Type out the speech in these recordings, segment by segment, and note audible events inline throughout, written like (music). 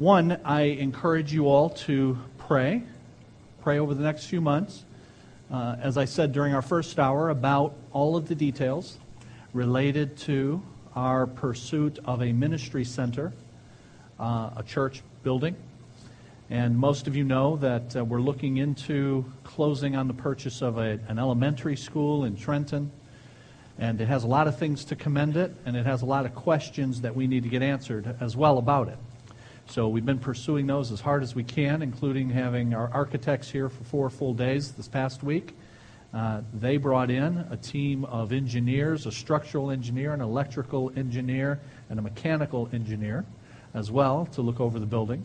One, I encourage you all to pray. Pray over the next few months. Uh, as I said during our first hour, about all of the details related to our pursuit of a ministry center, uh, a church building. And most of you know that uh, we're looking into closing on the purchase of a, an elementary school in Trenton. And it has a lot of things to commend it, and it has a lot of questions that we need to get answered as well about it. So we've been pursuing those as hard as we can, including having our architects here for four full days this past week. Uh, they brought in a team of engineers, a structural engineer, an electrical engineer, and a mechanical engineer as well to look over the building.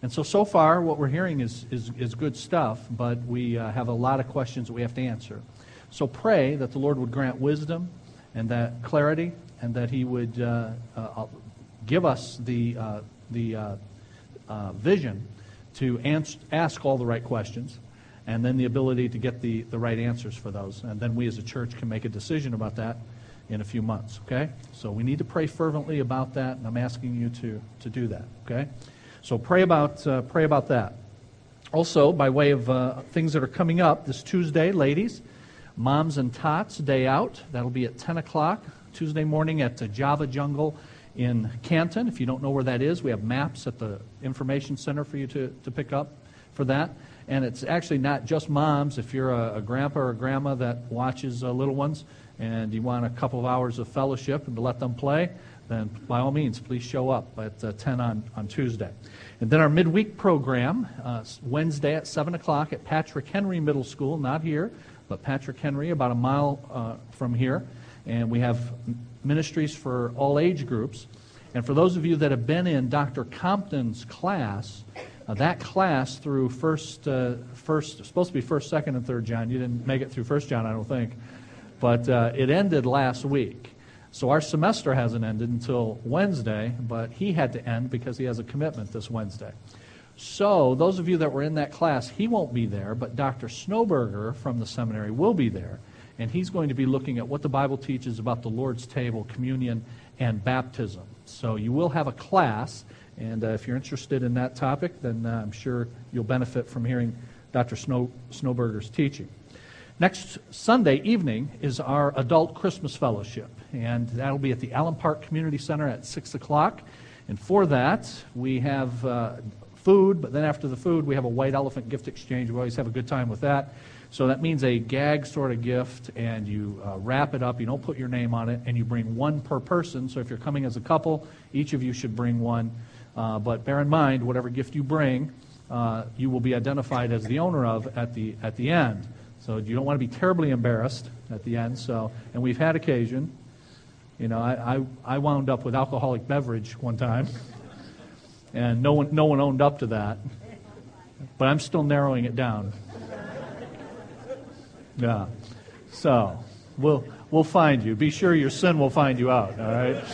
And so, so far, what we're hearing is, is, is good stuff, but we uh, have a lot of questions that we have to answer. So pray that the Lord would grant wisdom and that clarity, and that He would uh, uh give us the uh, the uh, uh, vision to ans- ask all the right questions and then the ability to get the, the right answers for those. And then we as a church can make a decision about that in a few months, okay? So we need to pray fervently about that, and I'm asking you to, to do that, okay? So pray about, uh, pray about that. Also, by way of uh, things that are coming up, this Tuesday, ladies, Moms and Tots Day Out. That'll be at 10 o'clock Tuesday morning at the Java Jungle in Canton. If you don't know where that is, we have maps at the information center for you to, to pick up for that. And it's actually not just moms. If you're a, a grandpa or a grandma that watches uh, little ones and you want a couple of hours of fellowship and to let them play, then by all means, please show up at uh, 10 on, on Tuesday. And then our midweek program, uh, Wednesday at 7 o'clock at Patrick Henry Middle School, not here, but Patrick Henry, about a mile uh, from here. And we have ministries for all age groups. And for those of you that have been in Dr. Compton's class, uh, that class through first, uh, first, supposed to be first, second, and third John. You didn't make it through first John, I don't think. But uh, it ended last week. So our semester hasn't ended until Wednesday, but he had to end because he has a commitment this Wednesday. So those of you that were in that class, he won't be there, but Dr. Snowberger from the seminary will be there and he's going to be looking at what the Bible teaches about the Lord's table, communion, and baptism. So you will have a class, and uh, if you're interested in that topic, then uh, I'm sure you'll benefit from hearing Dr. Snow, Snowberger's teaching. Next Sunday evening is our adult Christmas fellowship, and that'll be at the Allen Park Community Center at 6 o'clock. And for that, we have uh, food, but then after the food, we have a white elephant gift exchange. We always have a good time with that. So that means a gag sort of gift, and you uh, wrap it up. You don't put your name on it, and you bring one per person. So if you're coming as a couple, each of you should bring one. Uh, but bear in mind, whatever gift you bring, uh, you will be identified as the owner of at the at the end. So you don't want to be terribly embarrassed at the end. So, and we've had occasion. You know, I, I, I wound up with alcoholic beverage one time, and no one no one owned up to that. But I'm still narrowing it down. Yeah. So we'll we'll find you. Be sure your sin will find you out. All right.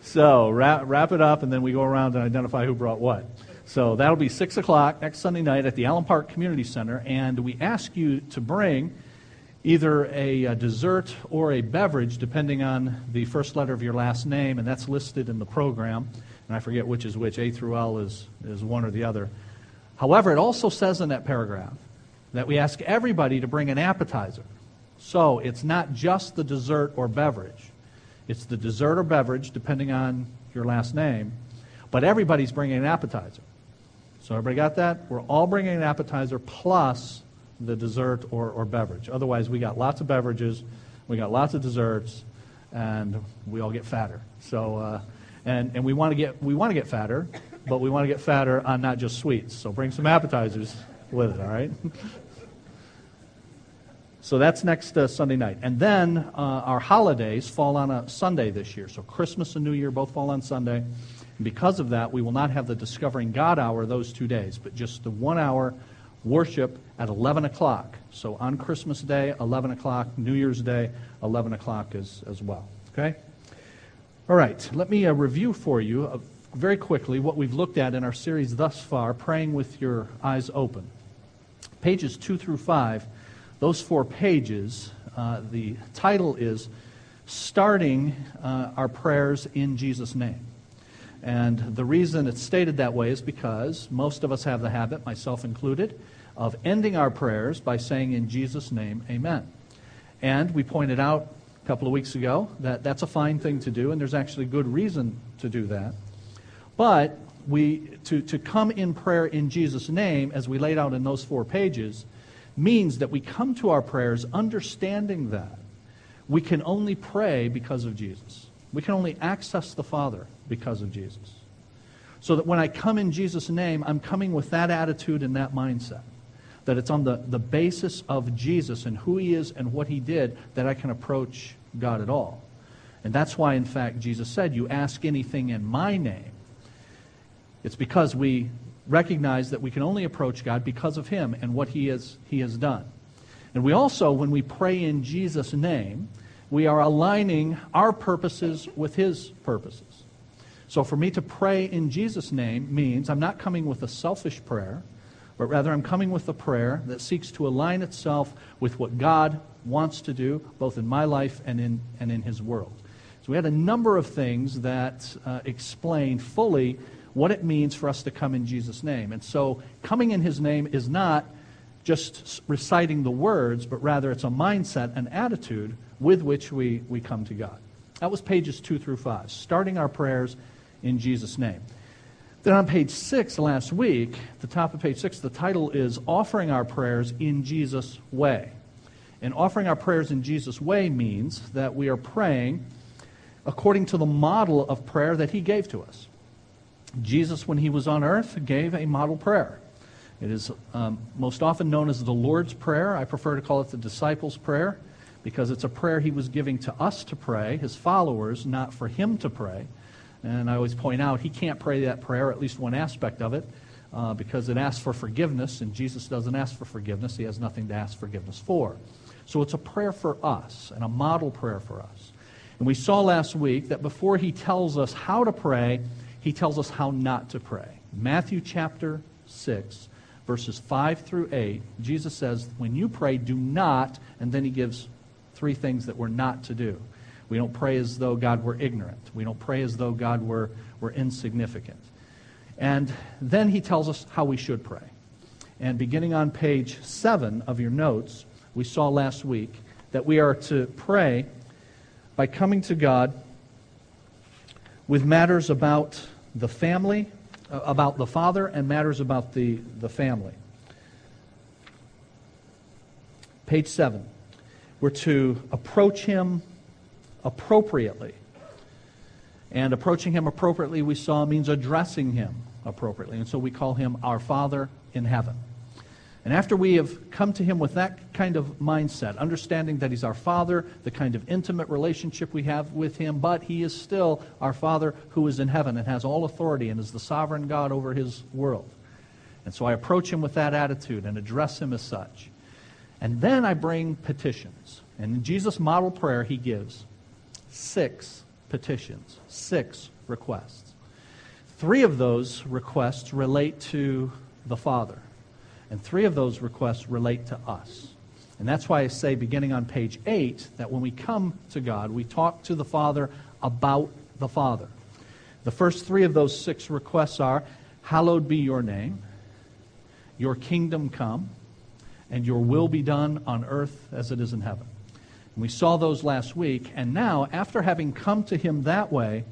so wrap wrap it up, and then we go around and identify who brought what. So that'll be six o'clock next Sunday night at the Allen Park Community Center, and we ask you to bring either a, a, dessert or a beverage, depending on the first letter of your last name, and that's listed in the program. And I forget which is which. A through L is, is one or the other. However, it also says in that paragraph that we ask everybody to bring an appetizer. So it's not just the dessert or beverage. It's the dessert or beverage, depending on your last name, but everybody's bringing an appetizer. So everybody got that? We're all bringing an appetizer plus the dessert or, or beverage. Otherwise, we got lots of beverages, we got lots of desserts, and we all get fatter. So, uh, and, and we want to get we want to get fatter, but we want to get fatter on not just sweets. So bring some appetizers with it, all right? so that's next uh, Sunday night. And then uh, our holidays fall on a Sunday this year. So Christmas and New Year both fall on Sunday. And because of that, we will not have the Discovering God hour those two days, but just the one hour worship at 11 o'clock. So on Christmas Day, 11 o'clock, New Year's Day, 11 o'clock as, as well. Okay? All right, let me uh, review for you very quickly what we've looked at in our series thus far, Praying with Your Eyes Open. Pages 2 through 5, those four pages, uh, the title is Starting uh, Our Prayers in Jesus' Name. And the reason it's stated that way is because most of us have the habit, myself included, of ending our prayers by saying, In Jesus' name, amen. And we pointed out a couple of weeks ago that that's a fine thing to do, and there's actually good reason to do that. But we, to, to come in prayer in Jesus' name, as we laid out in those four pages, means that we come to our prayers understanding that we can only pray because of Jesus. We can only access the Father because of Jesus. So that when I come in Jesus' name, I'm coming with that attitude and that mindset. That it's on the, the basis of Jesus and who he is and what he did that I can approach God at all. And that's why, in fact, Jesus said, You ask anything in my name. It's because we recognize that we can only approach God because of him and what he, is, he has done. And we also, when we pray in Jesus' name, we are aligning our purposes with his purposes. So for me to pray in Jesus' name means I'm not coming with a selfish prayer, but rather I'm coming with a prayer that seeks to align itself with what God wants to do, both in my life and in, and in his world. So we had a number of things that uh, explain fully what it means for us to come in Jesus' name. And so coming in his name is not just reciting the words, but rather it's a mindset, an attitude with which we, we come to God. That was pages two through five, starting our prayers in Jesus' name. Then on page six last week, the top of page six, the title is Offering Our Prayers in Jesus' Way. And offering our prayers in Jesus' way means that we are praying according to the model of prayer that he gave to us. Jesus, when he was on earth, gave a model prayer. It is um, most often known as the Lord's Prayer. I prefer to call it the disciples' prayer because it's a prayer he was giving to us to pray, his followers, not for him to pray. And I always point out he can't pray that prayer, at least one aspect of it, uh, because it asks for forgiveness, and Jesus doesn't ask for forgiveness. He has nothing to ask forgiveness for. So it's a prayer for us and a model prayer for us. And we saw last week that before he tells us how to pray, he tells us how not to pray. Matthew chapter 6, verses 5 through 8, Jesus says, When you pray, do not, and then he gives three things that we're not to do. We don't pray as though God were ignorant. We don't pray as though God were, were insignificant. And then he tells us how we should pray. And beginning on page 7 of your notes, we saw last week that we are to pray by coming to God with matters about the family, uh, about the father, and matters about the, the family. Page 7. We're to approach him appropriately. And approaching him appropriately, we saw, means addressing him appropriately. And so we call him our Father in heaven. And after we have come to him with that kind of mindset, understanding that he's our Father, the kind of intimate relationship we have with him, but he is still our Father who is in heaven and has all authority and is the sovereign God over his world. And so I approach him with that attitude and address him as such. And then I bring petitions. And in Jesus' model prayer, he gives six petitions, six requests. Three of those requests relate to the Father. And three of those requests relate to us. And that's why I say, beginning on page 8, that when we come to God, we talk to the Father about the Father. The first three of those six requests are Hallowed be your name, your kingdom come, and your will be done on earth as it is in heaven. And we saw those last week. And now, after having come to Him that way,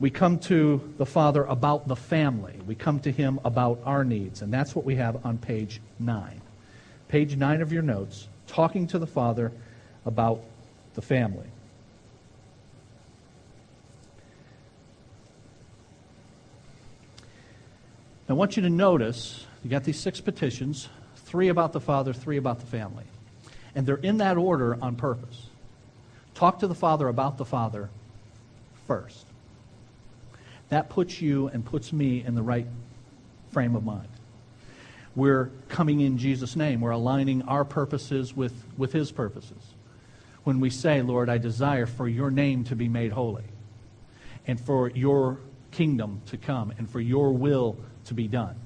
we come to the Father about the family. We come to Him about our needs. And that's what we have on page 9. Page 9 of your notes, talking to the Father about the family. I want you to notice you got these six petitions three about the Father, three about the family. And they're in that order on purpose. Talk to the Father about the Father first. That puts you and puts me in the right frame of mind. We're coming in Jesus' name. We're aligning our purposes with, with His purposes. When we say, Lord, I desire for your name to be made holy, and for your kingdom to come, and for your will to be done.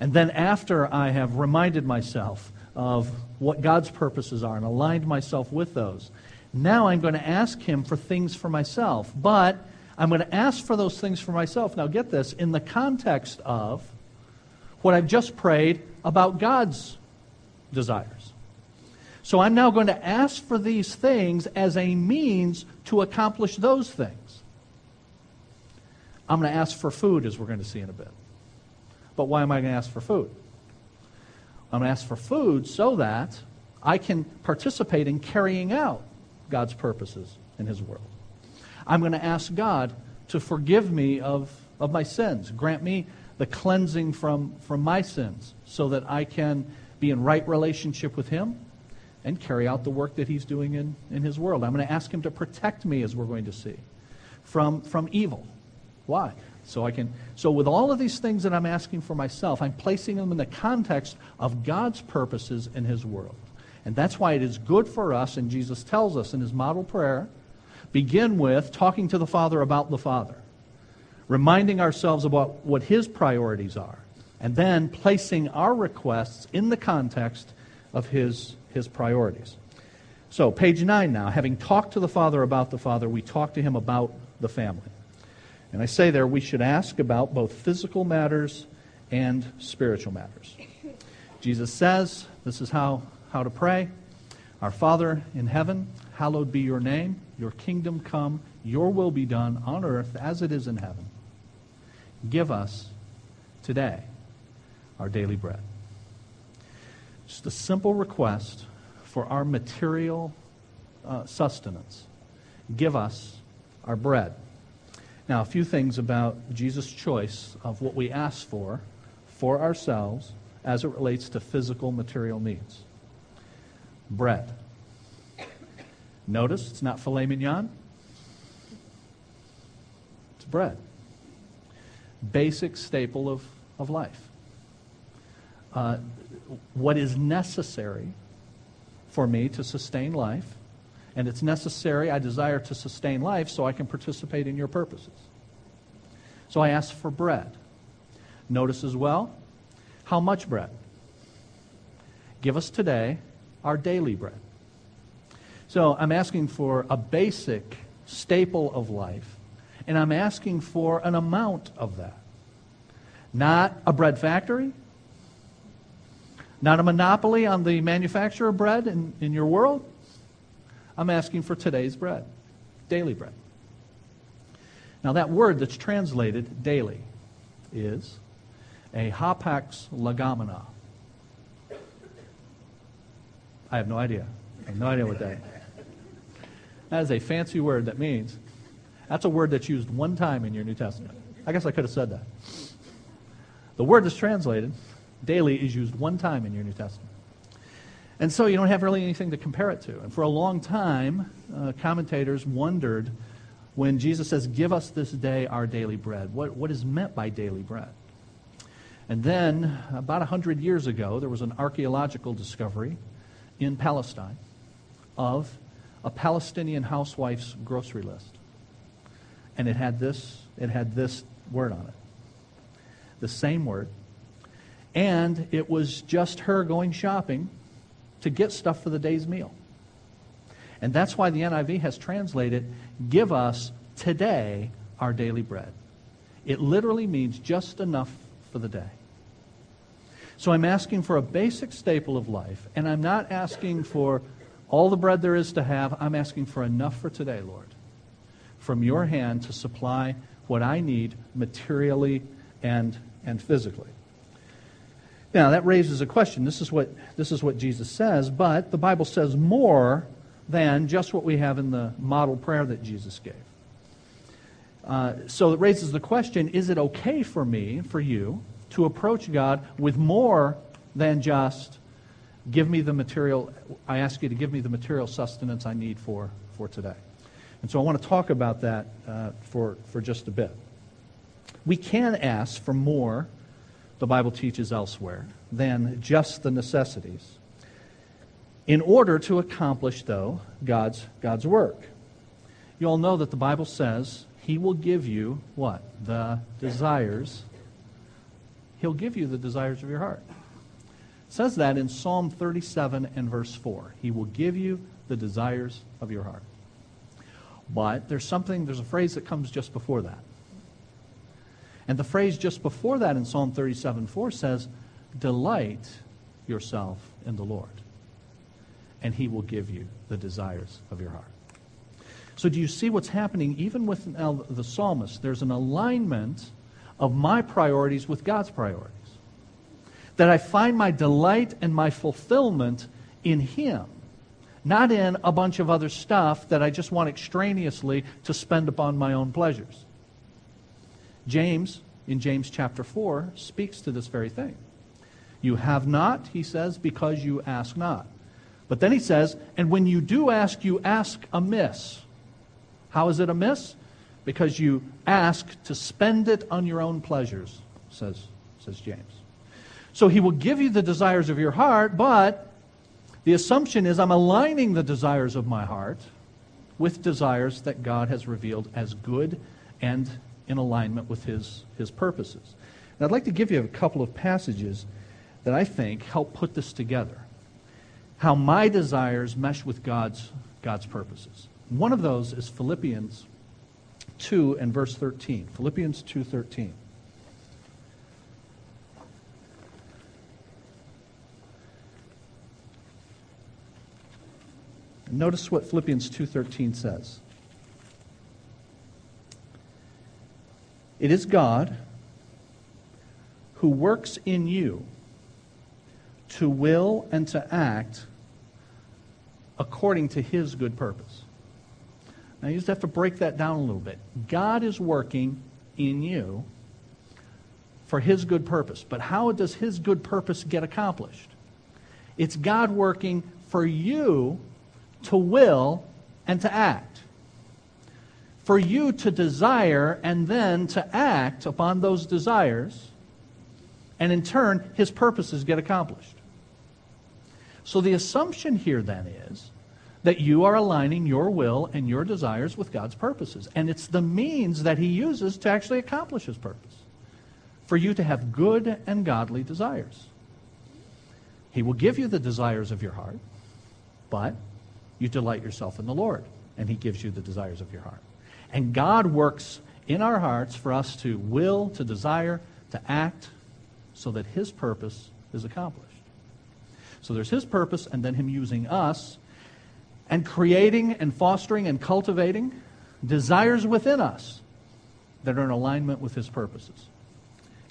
And then after I have reminded myself of what God's purposes are and aligned myself with those, now I'm going to ask Him for things for myself. But I'm going to ask for those things for myself. Now, get this in the context of what I've just prayed about God's desires. So I'm now going to ask for these things as a means to accomplish those things. I'm going to ask for food, as we're going to see in a bit. But why am I going to ask for food? I'm going to ask for food so that I can participate in carrying out God's purposes in His world. I'm going to ask God to forgive me of, of my sins, grant me the cleansing from, from my sins so that I can be in right relationship with Him and carry out the work that He's doing in, in His world. I'm going to ask Him to protect me, as we're going to see, from, from evil. Why? So I can so with all of these things that I'm asking for myself, I'm placing them in the context of God's purposes in his world. And that's why it is good for us, and Jesus tells us in his model prayer, begin with talking to the Father about the Father, reminding ourselves about what his priorities are, and then placing our requests in the context of his, his priorities. So, page 9 now. Having talked to the Father about the Father, we talk to him about the family. And I say there we should ask about both physical matters and spiritual matters. Jesus says this is how, how to pray Our Father in heaven, hallowed be your name. Your kingdom come, your will be done on earth as it is in heaven. Give us today our daily bread. Just a simple request for our material uh, sustenance. Give us our bread. Now, a few things about Jesus' choice of what we ask for for ourselves as it relates to physical material needs. Bread. Notice it's not filet mignon, it's bread. Basic staple of, of life. Uh, what is necessary for me to sustain life and it's necessary. I desire to sustain life so I can participate in your purposes. So I ask for bread. Notice as well, how much bread? Give us today our daily bread. So I'm asking for a basic staple of life, and I'm asking for an amount of that. Not a bread factory, not a monopoly on the manufacture of bread in, in your world, I'm asking for today's bread, daily bread. Now, that word that's translated daily is a hapax legomena. I have no idea. I have no idea what that is. That is a fancy word that means that's a word that's used one time in your New Testament. I guess I could have said that. The word that's translated daily is used one time in your New Testament. And so you don't have really anything to compare it to. And for a long time, uh, commentators wondered when Jesus says, Give us this day our daily bread, what, what is meant by daily bread? And then, about 100 years ago, there was an archaeological discovery in Palestine of a Palestinian housewife's grocery list. And it had this, it had this word on it. The same word. And it was just her going shopping to get stuff for the day's meal. And that's why the NIV has translated, Give us today our daily bread. It literally means just enough for the day. So I'm asking for a basic staple of life, and I'm not asking for all the bread there is to have. I'm asking for enough for today, Lord, from your hand to supply what I need materially and, and physically. Now, that raises a question. This is what, this is what Jesus says, but the Bible says more than just what we have in the model prayer that Jesus gave. Uh, so it raises the question is it okay for me, for you, to approach God with more than just give me the material, I ask you to give me the material sustenance I need for, for today? And so I want to talk about that uh, for, for just a bit. We can ask for more the Bible teaches elsewhere than just the necessities in order to accomplish, though, God's, God's work. You all know that the Bible says He will give you what? The desires. He'll give you the desires of your heart. Says that in Psalm 37 and verse 4. He will give you the desires of your heart. But there's something, there's a phrase that comes just before that. And the phrase just before that in Psalm 37 4 says, Delight yourself in the Lord, and he will give you the desires of your heart. So, do you see what's happening even with uh, the psalmist? There's an alignment of my priorities with God's priorities. That I find my delight and my fulfillment in Him, not in a bunch of other stuff that I just want extraneously to spend upon my own pleasures. James, in James chapter 4, speaks to this very thing. You have not, he says, because you ask not. But then he says, and when you do ask, you ask amiss. How is it amiss? Because you ask to spend it on your own pleasures, says, says James. So he will give you the desires of your heart, but the assumption is I'm aligning the desires of my heart with desires that God has revealed as good and in alignment with his, his purposes. And I'd like to give you a couple of passages that I think help put this together. How my desires mesh with God's, God's purposes. One of those is Philippians 2 and verse 13. Philippians 2:13. Notice what Philippians 2:13 says. It is God who works in you to will and to act according to his good purpose. Now you just have to break that down a little bit. God is working in you for his good purpose. But how does his good purpose get accomplished? It's God working for you to will and to act for you to desire and then to act upon those desires, and in turn, his purposes get accomplished. So the assumption here then is that you are aligning your will and your desires with God's purposes. And it's the means that he uses to actually accomplish his purpose for you to have good and godly desires. He will give you the desires of your heart, but you delight yourself in the Lord, and he gives you the desires of your heart. And God works in our hearts for us to will, to desire, to act, so that His purpose is accomplished. So there's His purpose, and then Him using us and creating and fostering and cultivating desires within us that are in alignment with His purposes.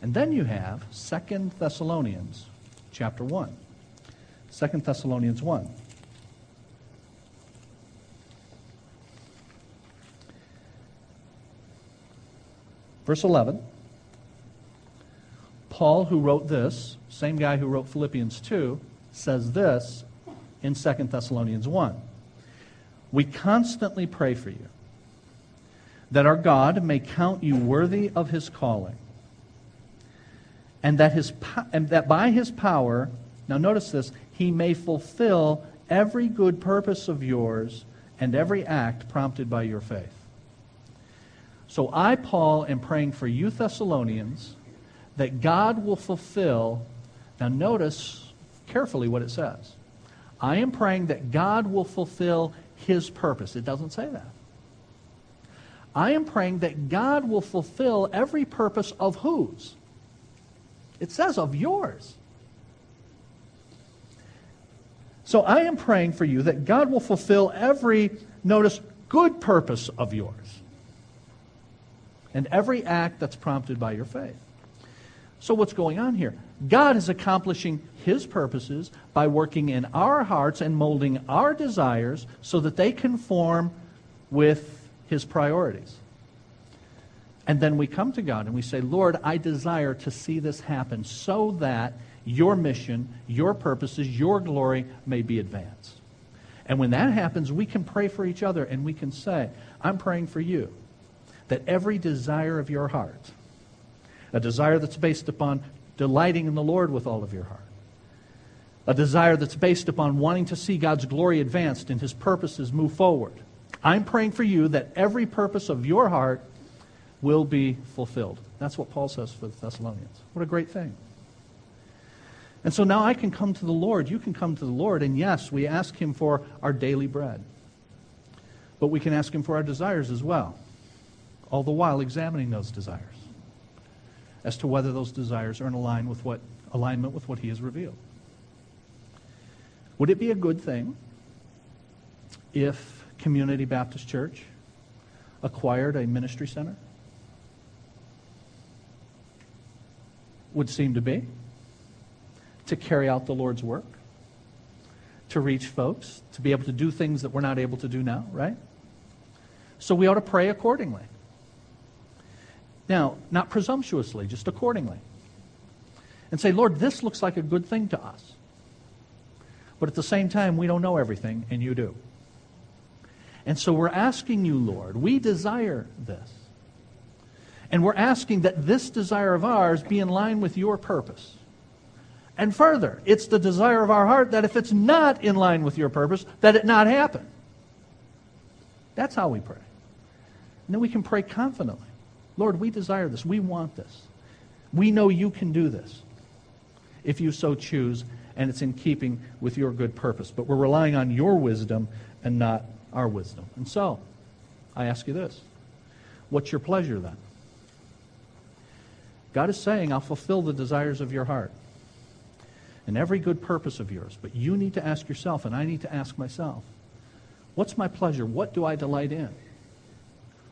And then you have Second Thessalonians chapter 1. 2 Thessalonians 1. Verse 11 Paul, who wrote this, same guy who wrote Philippians 2, says this in 2 Thessalonians 1. We constantly pray for you that our God may count you worthy of his calling, and that, his, and that by his power, now notice this, he may fulfill every good purpose of yours and every act prompted by your faith. So I, Paul, am praying for you Thessalonians that God will fulfill. Now, notice carefully what it says. I am praying that God will fulfill his purpose. It doesn't say that. I am praying that God will fulfill every purpose of whose? It says of yours. So I am praying for you that God will fulfill every, notice, good purpose of yours and every act that's prompted by your faith. So, what's going on here? God is accomplishing His purposes by working in our hearts and molding our desires so that they conform with His priorities. And then we come to God and we say, Lord, I desire to see this happen so that your mission, your purposes, your glory may be advanced. And when that happens, we can pray for each other and we can say, I'm praying for you that every desire of your heart, a desire that's based upon delighting in the Lord with all of your heart, a desire that's based upon wanting to see God's glory advanced and his purposes move forward. I'm praying for you that every purpose of your heart will be fulfilled. That's what Paul says for the Thessalonians. What a great thing. And so now I can come to the Lord. You can come to the Lord. And yes, we ask Him for our daily bread. But we can ask Him for our desires as well, all the while examining those desires as to whether those desires are in align with what, alignment with what He has revealed. Would it be a good thing if Community Baptist Church acquired a ministry center? Would seem to be. To carry out the Lord's work, to reach folks, to be able to do things that we're not able to do now, right? So we ought to pray accordingly. Now, not presumptuously, just accordingly. And say, Lord, this looks like a good thing to us. But at the same time, we don't know everything, and you do. And so we're asking you, Lord, we desire this. And we're asking that this desire of ours be in line with your purpose. And further, it's the desire of our heart that if it's not in line with your purpose, that it not happen. That's how we pray. And then we can pray confidently. Lord, we desire this. We want this. We know you can do this if you so choose, and it's in keeping with your good purpose. But we're relying on your wisdom and not our wisdom. And so, I ask you this what's your pleasure then? God is saying, I'll fulfill the desires of your heart and every good purpose of yours. But you need to ask yourself, and I need to ask myself, what's my pleasure? What do I delight in?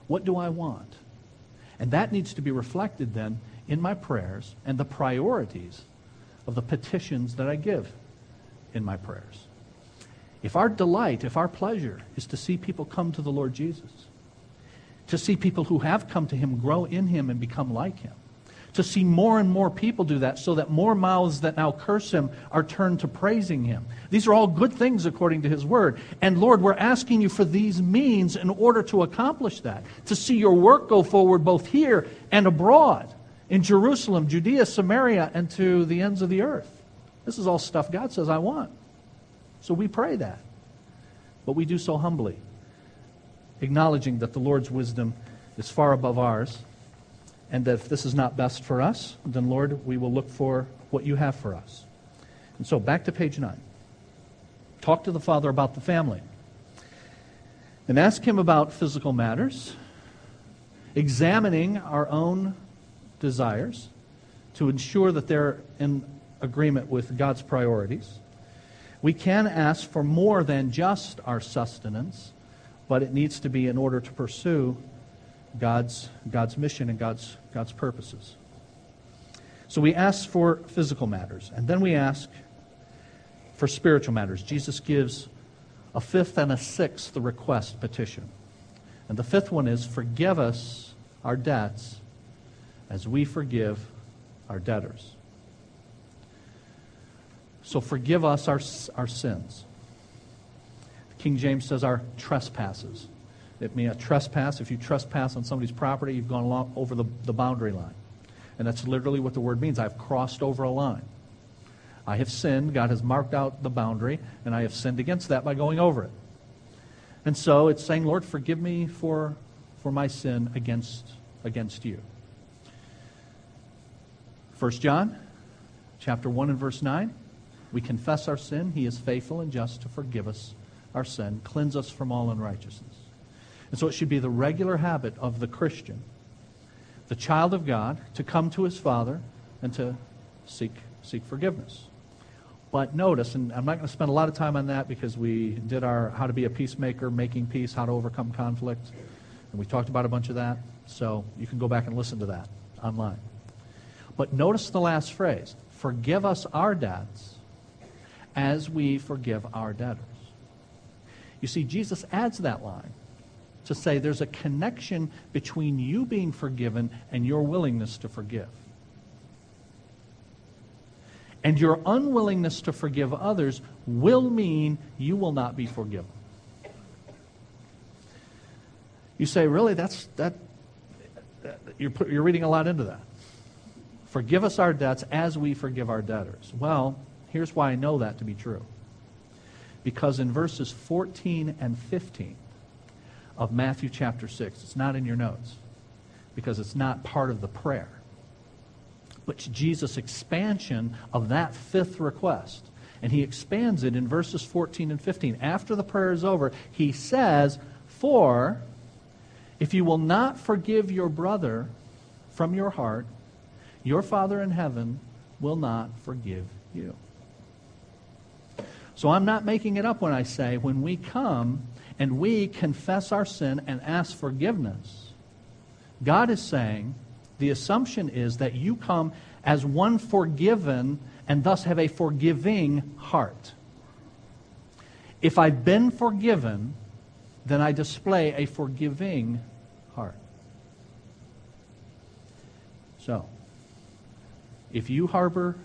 What do I want? And that needs to be reflected then in my prayers and the priorities of the petitions that I give in my prayers. If our delight, if our pleasure is to see people come to the Lord Jesus, to see people who have come to Him grow in Him and become like Him, to see more and more people do that so that more mouths that now curse him are turned to praising him. These are all good things according to his word. And Lord, we're asking you for these means in order to accomplish that, to see your work go forward both here and abroad, in Jerusalem, Judea, Samaria, and to the ends of the earth. This is all stuff God says I want. So we pray that. But we do so humbly, acknowledging that the Lord's wisdom is far above ours and that if this is not best for us, then Lord, we will look for what you have for us. And so back to page 9. Talk to the Father about the family. And ask him about physical matters, examining our own desires to ensure that they're in agreement with God's priorities. We can ask for more than just our sustenance, but it needs to be in order to pursue God's, God's mission and God's, God's purposes. So we ask for physical matters, and then we ask for spiritual matters. Jesus gives a fifth and a sixth request petition. And the fifth one is forgive us our debts as we forgive our debtors. So forgive us our, our sins. King James says our trespasses. It means a trespass. If you trespass on somebody's property, you've gone along, over the, the boundary line. And that's literally what the word means. I've crossed over a line. I have sinned. God has marked out the boundary, and I have sinned against that by going over it. And so it's saying, Lord, forgive me for, for my sin against, against you. 1 John chapter 1 and verse 9. We confess our sin. He is faithful and just to forgive us our sin, cleanse us from all unrighteousness. And so it should be the regular habit of the Christian, the child of God, to come to his Father and to seek, seek forgiveness. But notice, and I'm not going to spend a lot of time on that because we did our how to be a peacemaker, making peace, how to overcome conflict, and we talked about a bunch of that. So you can go back and listen to that online. But notice the last phrase forgive us our debts as we forgive our debtors. You see, Jesus adds that line to say there's a connection between you being forgiven and your willingness to forgive. And your unwillingness to forgive others will mean you will not be forgiven. You say, really? That's that. You're, you're reading a lot into that. Forgive us our debts as we forgive our debtors. Well, here's why I know that to be true. Because in verses 14 and 15, of Matthew chapter 6. It's not in your notes because it's not part of the prayer. But Jesus' expansion of that fifth request. And he expands it in verses 14 and 15. After the prayer is over, he says, For if you will not forgive your brother from your heart, your Father in heaven will not forgive you. So I'm not making it up when I say when we come and we confess our sin and ask forgiveness, God is saying the assumption is that you come as one forgiven and thus have a forgiving heart. If I've been forgiven, then I display a forgiving heart. So, if you harbor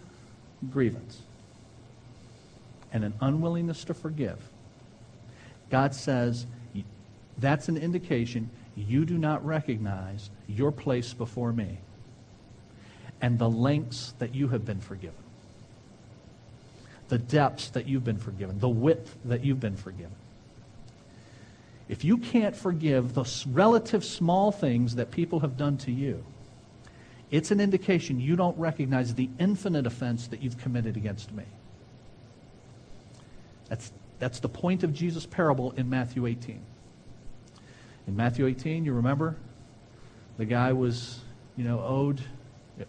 grievance and an unwillingness to forgive, God says that's an indication you do not recognize your place before me and the lengths that you have been forgiven, the depths that you've been forgiven, the width that you've been forgiven. If you can't forgive the relative small things that people have done to you, it's an indication you don't recognize the infinite offense that you've committed against me. That's, that's the point of Jesus' parable in Matthew 18. In Matthew 18, you remember? The guy was, you know, owed,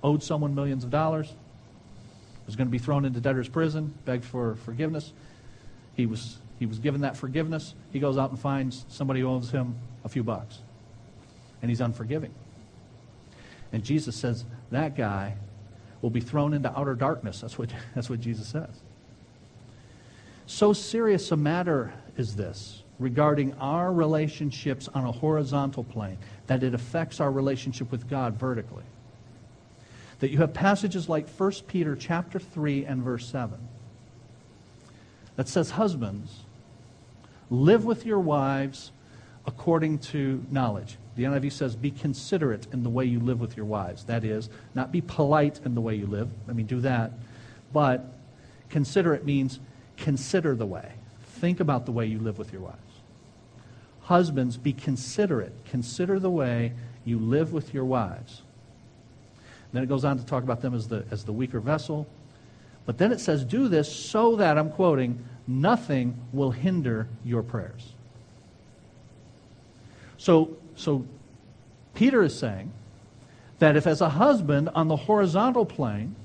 owed someone millions of dollars, was going to be thrown into debtor's prison, begged for forgiveness. He was he was given that forgiveness. He goes out and finds somebody who owes him a few bucks. And he's unforgiving. And Jesus says that guy will be thrown into outer darkness. That's what, (laughs) that's what Jesus says. So serious a matter is this regarding our relationships on a horizontal plane that it affects our relationship with God vertically. That you have passages like 1 Peter chapter 3 and verse 7 that says, Husbands, live with your wives according to knowledge. The NIV says, be considerate in the way you live with your wives. That is, not be polite in the way you live. I mean, do that. But considerate means consider the way. Think about the way you live with your wives. Husbands, be considerate. Consider the way you live with your wives. then it goes on to talk about them as the, as the weaker vessel, but then it says, do this so that, I'm quoting, nothing will hinder your prayers. So, so Peter is saying that if, as a husband on the horizontal plane,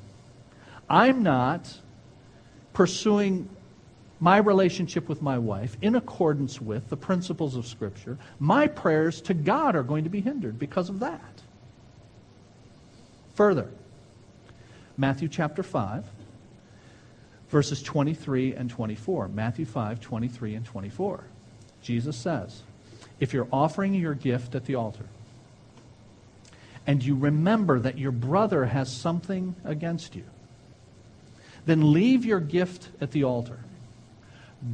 I'm not pursuing my relationship with my wife in accordance with the principles of Scripture, my prayers to God are going to be hindered because of that. Further, Matthew chapter 5 verses 23 and 24. Matthew 5, 23 and 24. Jesus says, If you're offering your gift at the altar, and you remember that your brother has something against you, then leave your gift at the altar.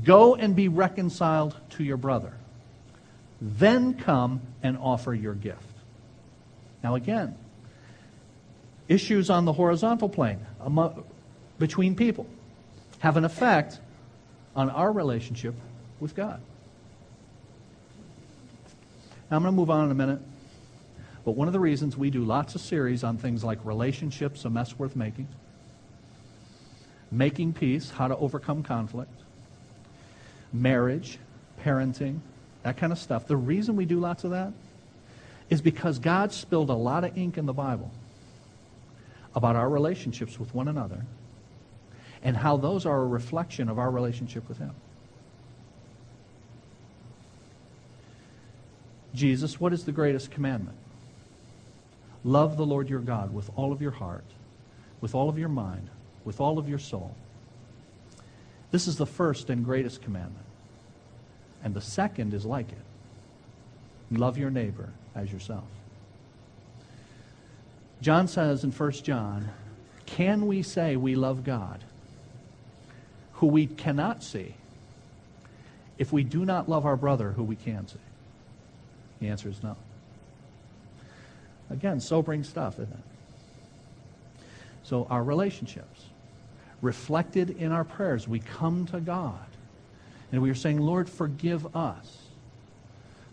Go and be reconciled to your brother. Then come and offer your gift. Now, again, issues on the horizontal plane among, between people have an effect on our relationship with God. Now, I'm going to move on in a minute. But one of the reasons we do lots of series on things like relationships, a mess worth making, making peace, how to overcome conflict, marriage, parenting, that kind of stuff. The reason we do lots of that is because God spilled a lot of ink in the Bible about our relationships with one another and how those are a reflection of our relationship with Him. Jesus, what is the greatest commandment? Love the Lord your God with all of your heart, with all of your mind, with all of your soul. This is the first and greatest commandment. And the second is like it. Love your neighbor as yourself. John says in 1 John, can we say we love God who we cannot see if we do not love our brother who we can see? The answer is no. Again, sobering stuff, isn't it? So, our relationships, reflected in our prayers, we come to God and we are saying, Lord, forgive us.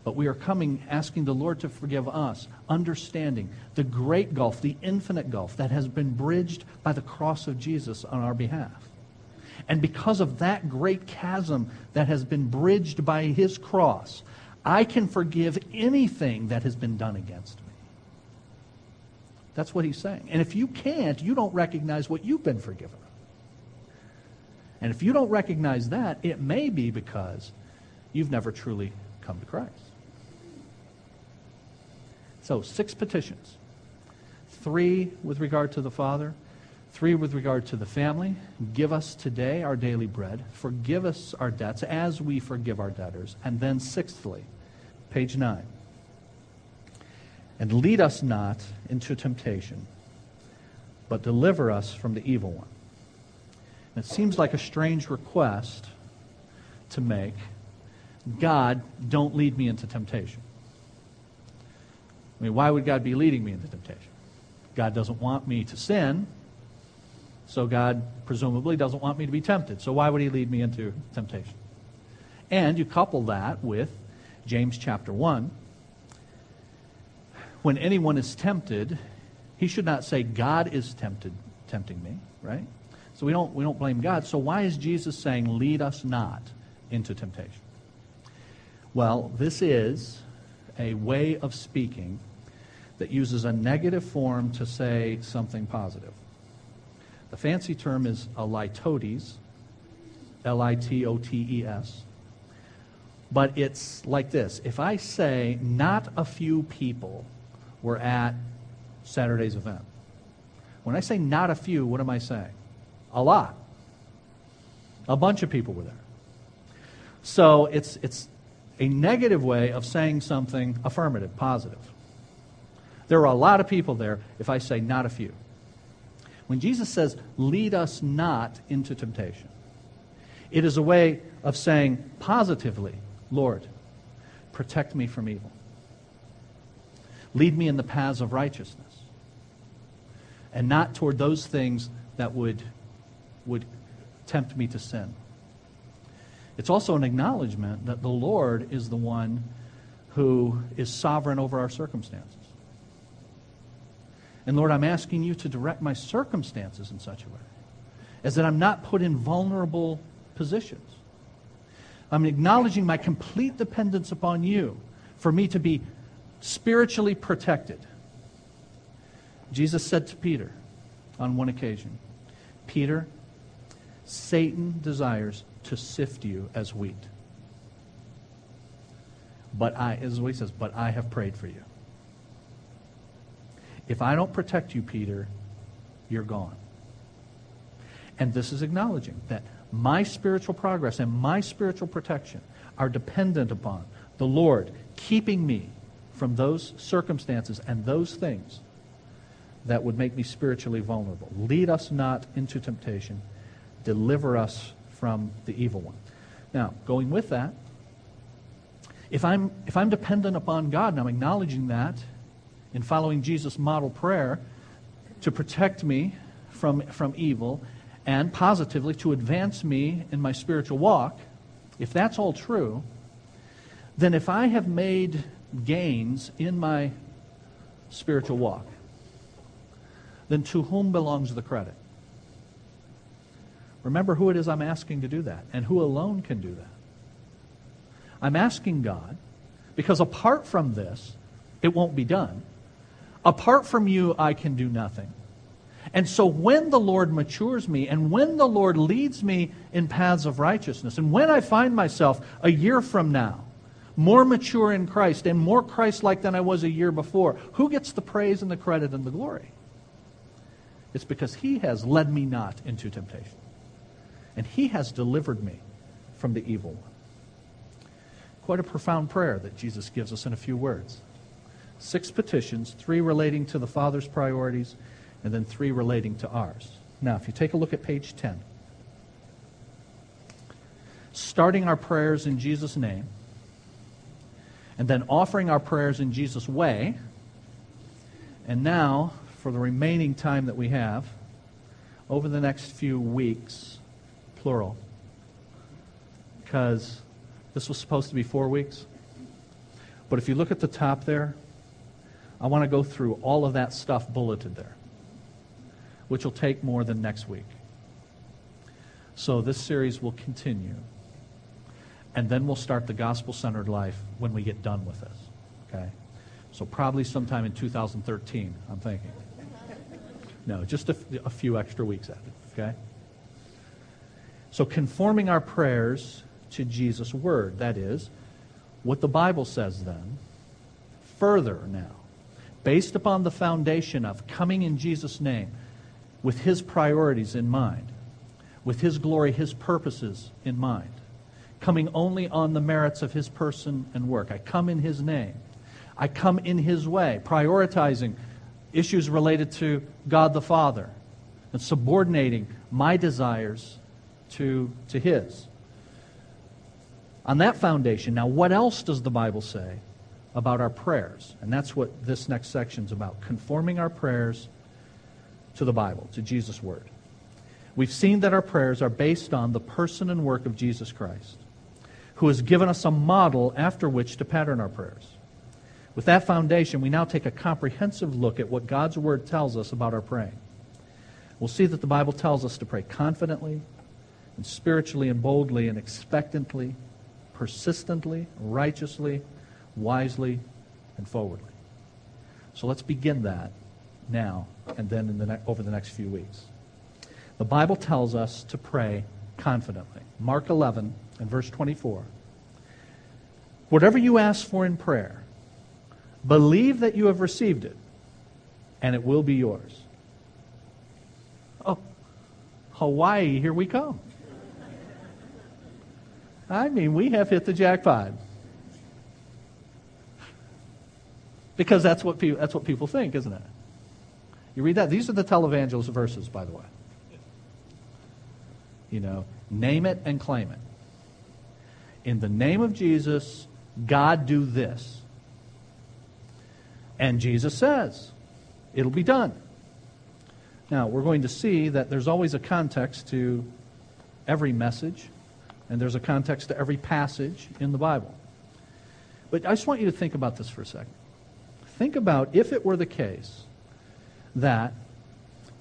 But we are coming asking the Lord to forgive us, understanding the great gulf, the infinite gulf that has been bridged by the cross of Jesus on our behalf. And because of that great chasm that has been bridged by his cross, I can forgive anything that has been done against me. That's what he's saying. And if you can't, you don't recognize what you've been forgiven of. And if you don't recognize that, it may be because you've never truly come to Christ. So, six petitions three with regard to the Father, three with regard to the family. Give us today our daily bread. Forgive us our debts as we forgive our debtors. And then, sixthly, page nine. And lead us not into temptation, but deliver us from the evil one. It seems like a strange request to make. God, don't lead me into temptation. I mean, why would God be leading me into temptation? God doesn't want me to sin, so God presumably doesn't want me to be tempted. So why would he lead me into temptation? And you couple that with James chapter 1. When anyone is tempted, he should not say, God is tempted, tempting me, right? So we don't, we don't blame God. So why is Jesus saying, lead us not into temptation? Well, this is a way of speaking that uses a negative form to say something positive. The fancy term is a litotes, L I T O T E S. But it's like this if I say, not a few people were at Saturday's event, when I say not a few, what am I saying? A lot. A bunch of people were there. So it's, it's a negative way of saying something affirmative, positive. There are a lot of people there if I say not a few. When Jesus says, lead us not into temptation, it is a way of saying positively, Lord, protect me from evil. Lead me in the paths of righteousness. And not toward those things that would, would tempt me to sin. It's also an acknowledgement that the Lord is the one who is sovereign over our circumstances. And Lord, I'm asking you to direct my circumstances in such a way as that I'm not put in vulnerable positions. I'm acknowledging my complete dependence upon you for me to be spiritually protected. Jesus said to Peter on one occasion, Peter, Satan desires to sift you as wheat. But I, as he says, but I have prayed for you. If I don't protect you, Peter, you're gone. And this is acknowledging that my spiritual progress and my spiritual protection are dependent upon the Lord keeping me from those circumstances and those things that would make me spiritually vulnerable. Lead us not into temptation. Deliver us from the evil one. Now, going with that, if I'm, if I'm dependent upon God and I'm acknowledging that in following Jesus' model prayer to protect me from, from evil and positively to advance me in my spiritual walk, if that's all true, then if I have made gains in my spiritual walk, then to whom belongs the credit? Remember who it is I'm asking to do that and who alone can do that. I'm asking God because apart from this, it won't be done. Apart from you, I can do nothing. And so when the Lord matures me and when the Lord leads me in paths of righteousness, and when I find myself a year from now, more mature in Christ and more Christ like than I was a year before, who gets the praise and the credit and the glory? It's because He has led me not into temptation. And He has delivered me from the evil one. Quite a profound prayer that Jesus gives us in a few words six petitions, three relating to the Father's priorities, and then three relating to ours. Now, if you take a look at page 10, starting our prayers in Jesus' name, and then offering our prayers in Jesus' way, and now, for the remaining time that we have, over the next few weeks, plural, because this was supposed to be four weeks. But if you look at the top there, I want to go through all of that stuff bulleted there, which will take more than next week. So this series will continue. and then we'll start the gospel centered life when we get done with this. Okay? So, probably sometime in 2013, I'm thinking. No, just a, a few extra weeks at it. Okay? So, conforming our prayers to Jesus' word, that is, what the Bible says then, further now, based upon the foundation of coming in Jesus' name with his priorities in mind, with his glory, his purposes in mind, coming only on the merits of his person and work. I come in his name. I come in his way, prioritizing issues related to God the Father and subordinating my desires to, to his. On that foundation, now what else does the Bible say about our prayers? And that's what this next section is about conforming our prayers to the Bible, to Jesus' Word. We've seen that our prayers are based on the person and work of Jesus Christ, who has given us a model after which to pattern our prayers. With that foundation, we now take a comprehensive look at what God's Word tells us about our praying. We'll see that the Bible tells us to pray confidently and spiritually and boldly and expectantly, persistently, righteously, wisely, and forwardly. So let's begin that now and then in the ne- over the next few weeks. The Bible tells us to pray confidently. Mark 11 and verse 24. Whatever you ask for in prayer, believe that you have received it, and it will be yours. Oh, Hawaii, here we come. I mean, we have hit the jackpot. Because that's what, people, that's what people think, isn't it? You read that? These are the televangelist verses, by the way. You know, name it and claim it. In the name of Jesus, God do this. And Jesus says, it'll be done. Now, we're going to see that there's always a context to every message, and there's a context to every passage in the Bible. But I just want you to think about this for a second. Think about if it were the case that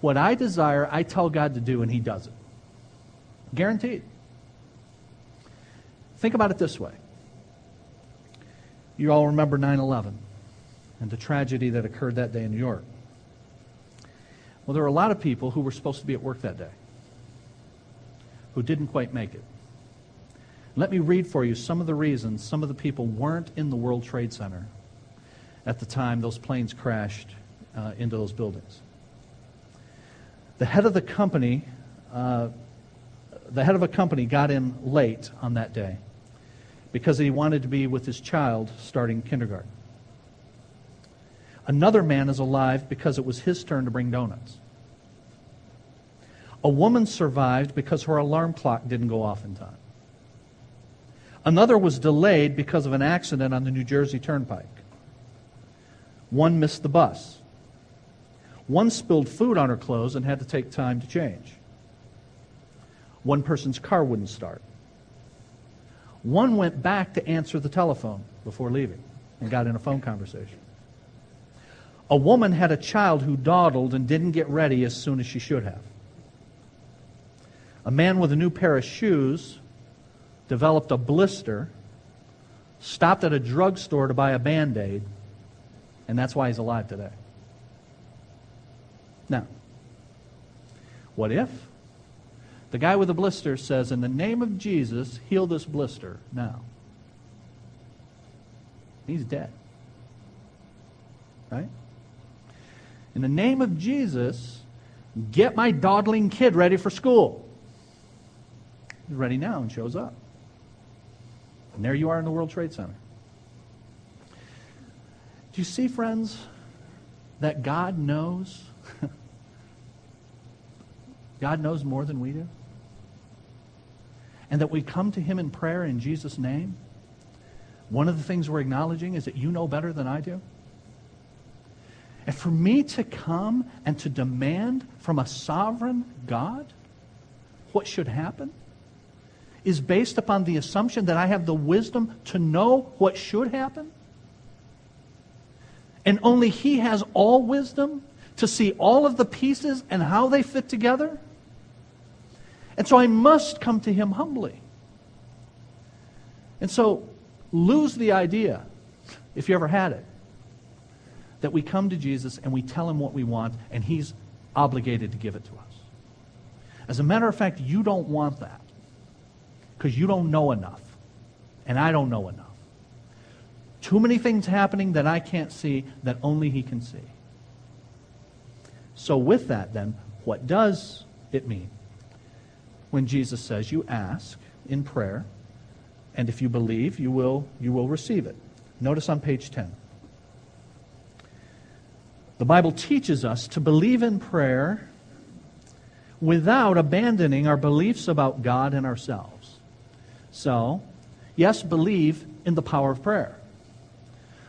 what I desire, I tell God to do, and He does it. Guaranteed. Think about it this way. You all remember 9 11 and the tragedy that occurred that day in New York. Well, there were a lot of people who were supposed to be at work that day who didn't quite make it. Let me read for you some of the reasons some of the people weren't in the World Trade Center at the time those planes crashed uh, into those buildings. The head of the company, uh, the head of a company got in late on that day because he wanted to be with his child starting kindergarten. Another man is alive because it was his turn to bring donuts. A woman survived because her alarm clock didn't go off in time. Another was delayed because of an accident on the New Jersey Turnpike. One missed the bus. One spilled food on her clothes and had to take time to change. One person's car wouldn't start. One went back to answer the telephone before leaving and got in a phone conversation. A woman had a child who dawdled and didn't get ready as soon as she should have. A man with a new pair of shoes developed a blister, stopped at a drugstore to buy a band aid, and that's why he's alive today. Now, what if the guy with the blister says, In the name of Jesus, heal this blister now? He's dead. Right? In the name of Jesus, get my dawdling kid ready for school. He's ready now and shows up. And there you are in the World Trade Center. Do you see, friends, that God knows? (laughs) God knows more than we do? And that we come to Him in prayer in Jesus' name? One of the things we're acknowledging is that you know better than I do. And for me to come and to demand from a sovereign God what should happen is based upon the assumption that I have the wisdom to know what should happen? And only He has all wisdom to see all of the pieces and how they fit together? And so I must come to Him humbly. And so, lose the idea, if you ever had it, that we come to Jesus and we tell him what we want and he's obligated to give it to us. As a matter of fact, you don't want that because you don't know enough, and I don't know enough. Too many things happening that I can't see that only he can see. So, with that, then, what does it mean when Jesus says, You ask in prayer, and if you believe, you will, you will receive it? Notice on page 10. The Bible teaches us to believe in prayer without abandoning our beliefs about God and ourselves. So, yes, believe in the power of prayer.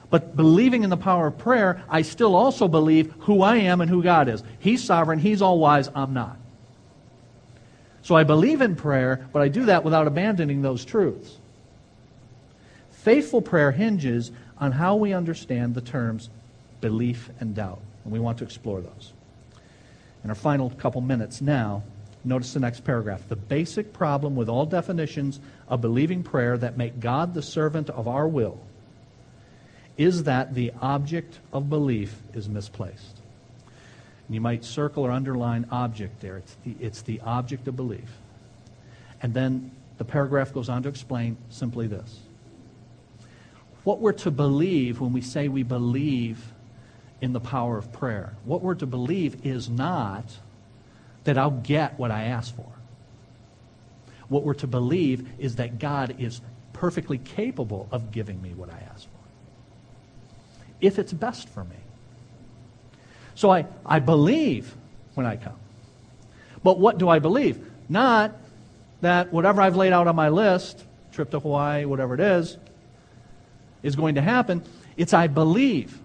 But believing in the power of prayer, I still also believe who I am and who God is. He's sovereign, He's all wise, I'm not. So I believe in prayer, but I do that without abandoning those truths. Faithful prayer hinges on how we understand the terms belief and doubt. And we want to explore those. In our final couple minutes now, notice the next paragraph. The basic problem with all definitions of believing prayer that make God the servant of our will is that the object of belief is misplaced. And you might circle or underline object there. It's the, it's the object of belief. And then the paragraph goes on to explain simply this. What we're to believe when we say we believe in the power of prayer, what we're to believe is not that I'll get what I ask for. What we're to believe is that God is perfectly capable of giving me what I ask for if it's best for me. So I, I believe when I come. But what do I believe? Not that whatever I've laid out on my list, trip to Hawaii, whatever it is, is going to happen. It's I believe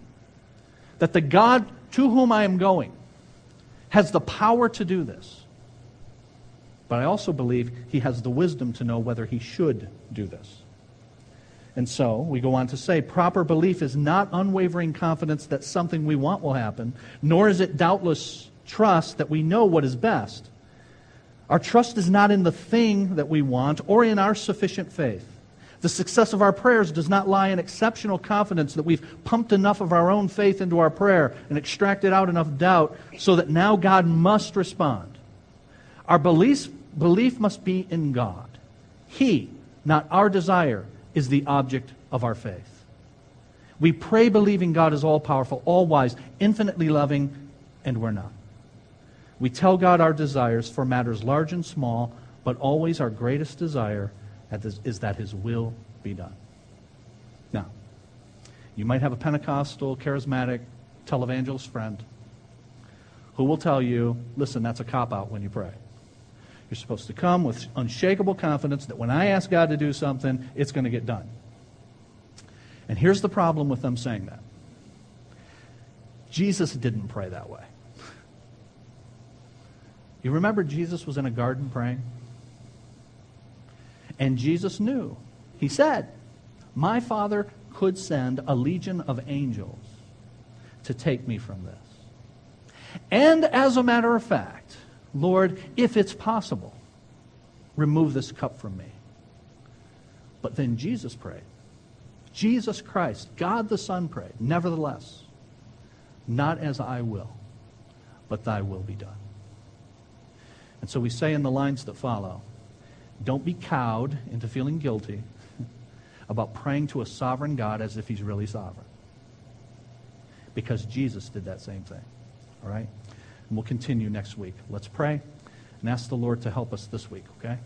that the God to whom I am going has the power to do this. But I also believe he has the wisdom to know whether he should do this. And so, we go on to say, proper belief is not unwavering confidence that something we want will happen, nor is it doubtless trust that we know what is best. Our trust is not in the thing that we want or in our sufficient faith. The success of our prayers does not lie in exceptional confidence that we've pumped enough of our own faith into our prayer and extracted out enough doubt so that now God must respond. Our belief, belief must be in God. He, not our desire, is the object of our faith. We pray believing God is all powerful, all wise, infinitely loving, and we're not. We tell God our desires for matters large and small, but always our greatest desire is that His will be done. Now, you might have a Pentecostal, charismatic, televangelist friend who will tell you, listen, that's a cop out when you pray. You're supposed to come with unshakable confidence that when I ask God to do something, it's going to get done. And here's the problem with them saying that Jesus didn't pray that way. You remember Jesus was in a garden praying? And Jesus knew. He said, My Father could send a legion of angels to take me from this. And as a matter of fact, Lord, if it's possible, remove this cup from me. But then Jesus prayed. Jesus Christ, God the Son prayed, Nevertheless, not as I will, but thy will be done. And so we say in the lines that follow don't be cowed into feeling guilty (laughs) about praying to a sovereign God as if he's really sovereign. Because Jesus did that same thing. All right? And we'll continue next week. Let's pray and ask the Lord to help us this week, okay?